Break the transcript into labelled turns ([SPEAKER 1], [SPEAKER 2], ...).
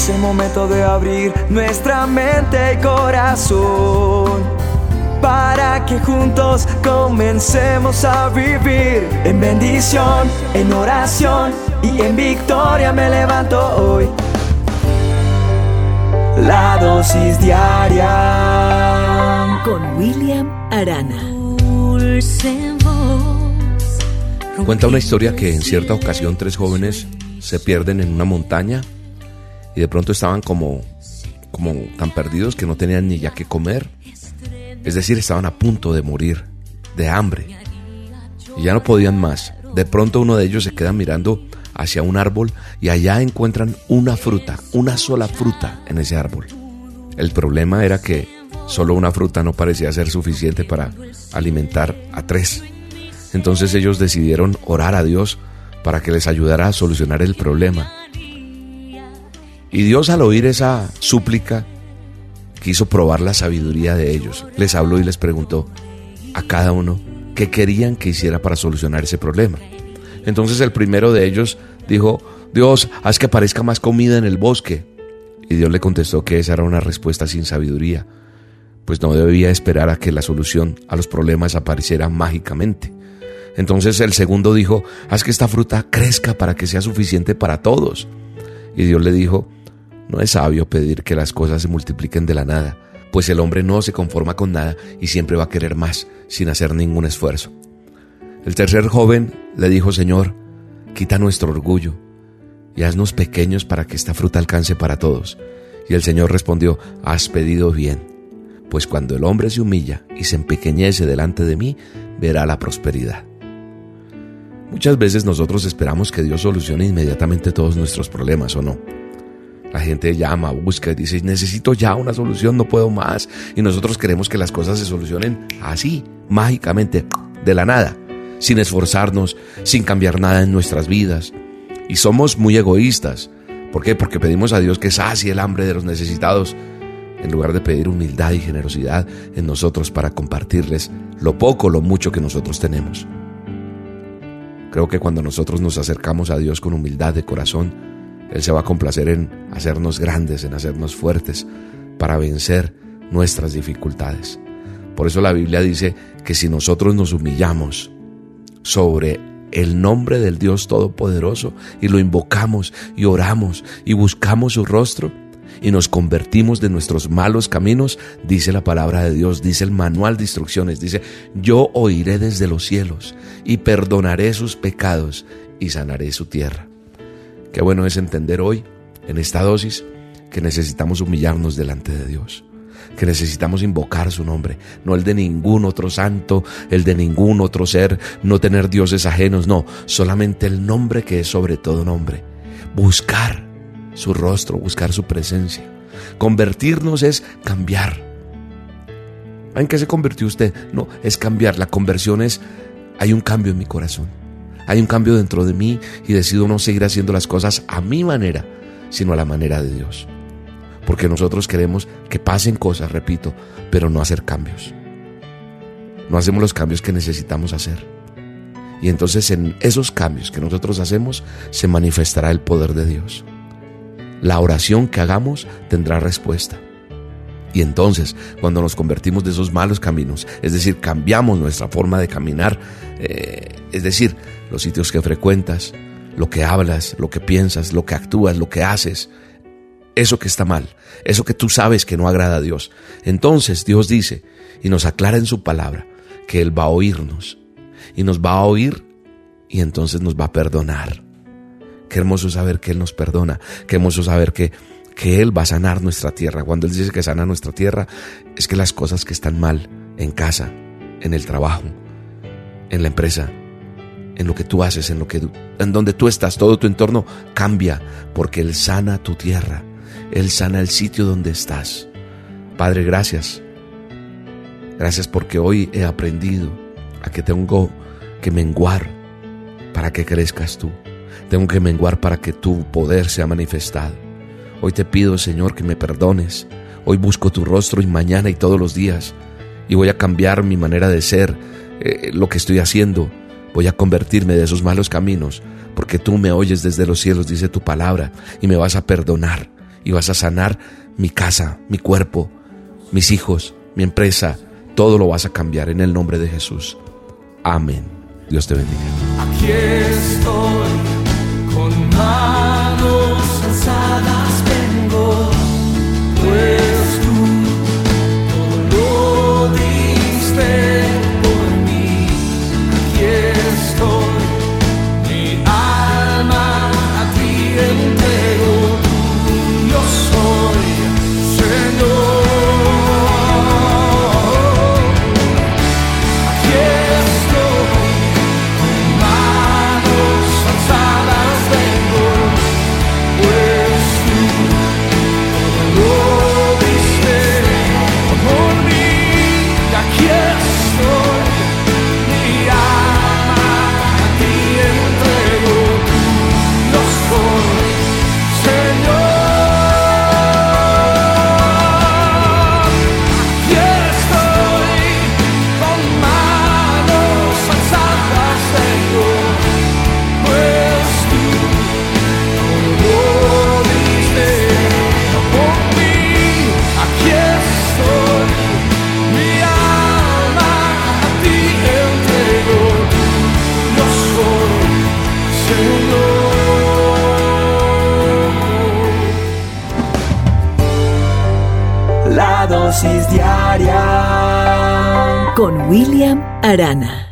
[SPEAKER 1] Es el momento de abrir nuestra mente y corazón para que juntos comencemos a vivir en bendición, en oración y en victoria me levanto hoy. La dosis diaria
[SPEAKER 2] con William Arana.
[SPEAKER 3] Cuenta una historia que en cierta ocasión tres jóvenes se pierden en una montaña y de pronto estaban como, como tan perdidos que no tenían ni ya qué comer. Es decir, estaban a punto de morir de hambre y ya no podían más. De pronto uno de ellos se queda mirando hacia un árbol y allá encuentran una fruta, una sola fruta en ese árbol. El problema era que solo una fruta no parecía ser suficiente para alimentar a tres. Entonces ellos decidieron orar a Dios para que les ayudara a solucionar el problema. Y Dios al oír esa súplica quiso probar la sabiduría de ellos. Les habló y les preguntó a cada uno qué querían que hiciera para solucionar ese problema. Entonces el primero de ellos dijo, Dios, haz que aparezca más comida en el bosque. Y Dios le contestó que esa era una respuesta sin sabiduría, pues no debía esperar a que la solución a los problemas apareciera mágicamente. Entonces el segundo dijo, haz que esta fruta crezca para que sea suficiente para todos. Y Dios le dijo, no es sabio pedir que las cosas se multipliquen de la nada, pues el hombre no se conforma con nada y siempre va a querer más sin hacer ningún esfuerzo. El tercer joven le dijo, Señor, quita nuestro orgullo y haznos pequeños para que esta fruta alcance para todos. Y el Señor respondió, has pedido bien, pues cuando el hombre se humilla y se empequeñece delante de mí, verá la prosperidad. Muchas veces nosotros esperamos que Dios solucione inmediatamente todos nuestros problemas, ¿o no? La gente llama, busca dice, necesito ya una solución, no puedo más. Y nosotros queremos que las cosas se solucionen así, mágicamente, de la nada, sin esforzarnos, sin cambiar nada en nuestras vidas. Y somos muy egoístas. ¿Por qué? Porque pedimos a Dios que sacie el hambre de los necesitados, en lugar de pedir humildad y generosidad en nosotros para compartirles lo poco lo mucho que nosotros tenemos. Creo que cuando nosotros nos acercamos a Dios con humildad de corazón, Él se va a complacer en hacernos grandes, en hacernos fuertes, para vencer nuestras dificultades. Por eso la Biblia dice que si nosotros nos humillamos sobre el nombre del Dios Todopoderoso y lo invocamos y oramos y buscamos su rostro, y nos convertimos de nuestros malos caminos, dice la palabra de Dios, dice el manual de instrucciones, dice, yo oiré desde los cielos y perdonaré sus pecados y sanaré su tierra. Qué bueno es entender hoy, en esta dosis, que necesitamos humillarnos delante de Dios que necesitamos invocar su nombre, no el de ningún otro santo, el de ningún otro ser, no tener dioses ajenos, no, solamente el nombre que es sobre todo nombre. Buscar su rostro, buscar su presencia. Convertirnos es cambiar. ¿En qué se convirtió usted? No, es cambiar. La conversión es, hay un cambio en mi corazón. Hay un cambio dentro de mí y decido no seguir haciendo las cosas a mi manera, sino a la manera de Dios. Porque nosotros queremos que pasen cosas, repito, pero no hacer cambios. No hacemos los cambios que necesitamos hacer. Y entonces en esos cambios que nosotros hacemos se manifestará el poder de Dios la oración que hagamos tendrá respuesta. Y entonces, cuando nos convertimos de esos malos caminos, es decir, cambiamos nuestra forma de caminar, eh, es decir, los sitios que frecuentas, lo que hablas, lo que piensas, lo que actúas, lo que haces, eso que está mal, eso que tú sabes que no agrada a Dios. Entonces Dios dice y nos aclara en su palabra que Él va a oírnos y nos va a oír y entonces nos va a perdonar. Qué hermoso saber que Él nos perdona. Qué hermoso saber que, que Él va a sanar nuestra tierra. Cuando Él dice que sana nuestra tierra, es que las cosas que están mal en casa, en el trabajo, en la empresa, en lo que tú haces, en lo que en donde tú estás, todo tu entorno cambia porque él sana tu tierra. Él sana el sitio donde estás. Padre, gracias. Gracias porque hoy he aprendido a que tengo que menguar para que crezcas tú. Tengo que menguar para que tu poder sea manifestado. Hoy te pido, Señor, que me perdones. Hoy busco tu rostro y mañana y todos los días. Y voy a cambiar mi manera de ser, eh, lo que estoy haciendo. Voy a convertirme de esos malos caminos, porque tú me oyes desde los cielos, dice tu palabra, y me vas a perdonar
[SPEAKER 4] y vas a sanar mi casa, mi cuerpo, mis hijos, mi empresa. Todo lo vas a cambiar en el nombre de Jesús. Amén. Dios te bendiga.
[SPEAKER 3] Aquí estoy dosis diaria
[SPEAKER 2] Con William Arana.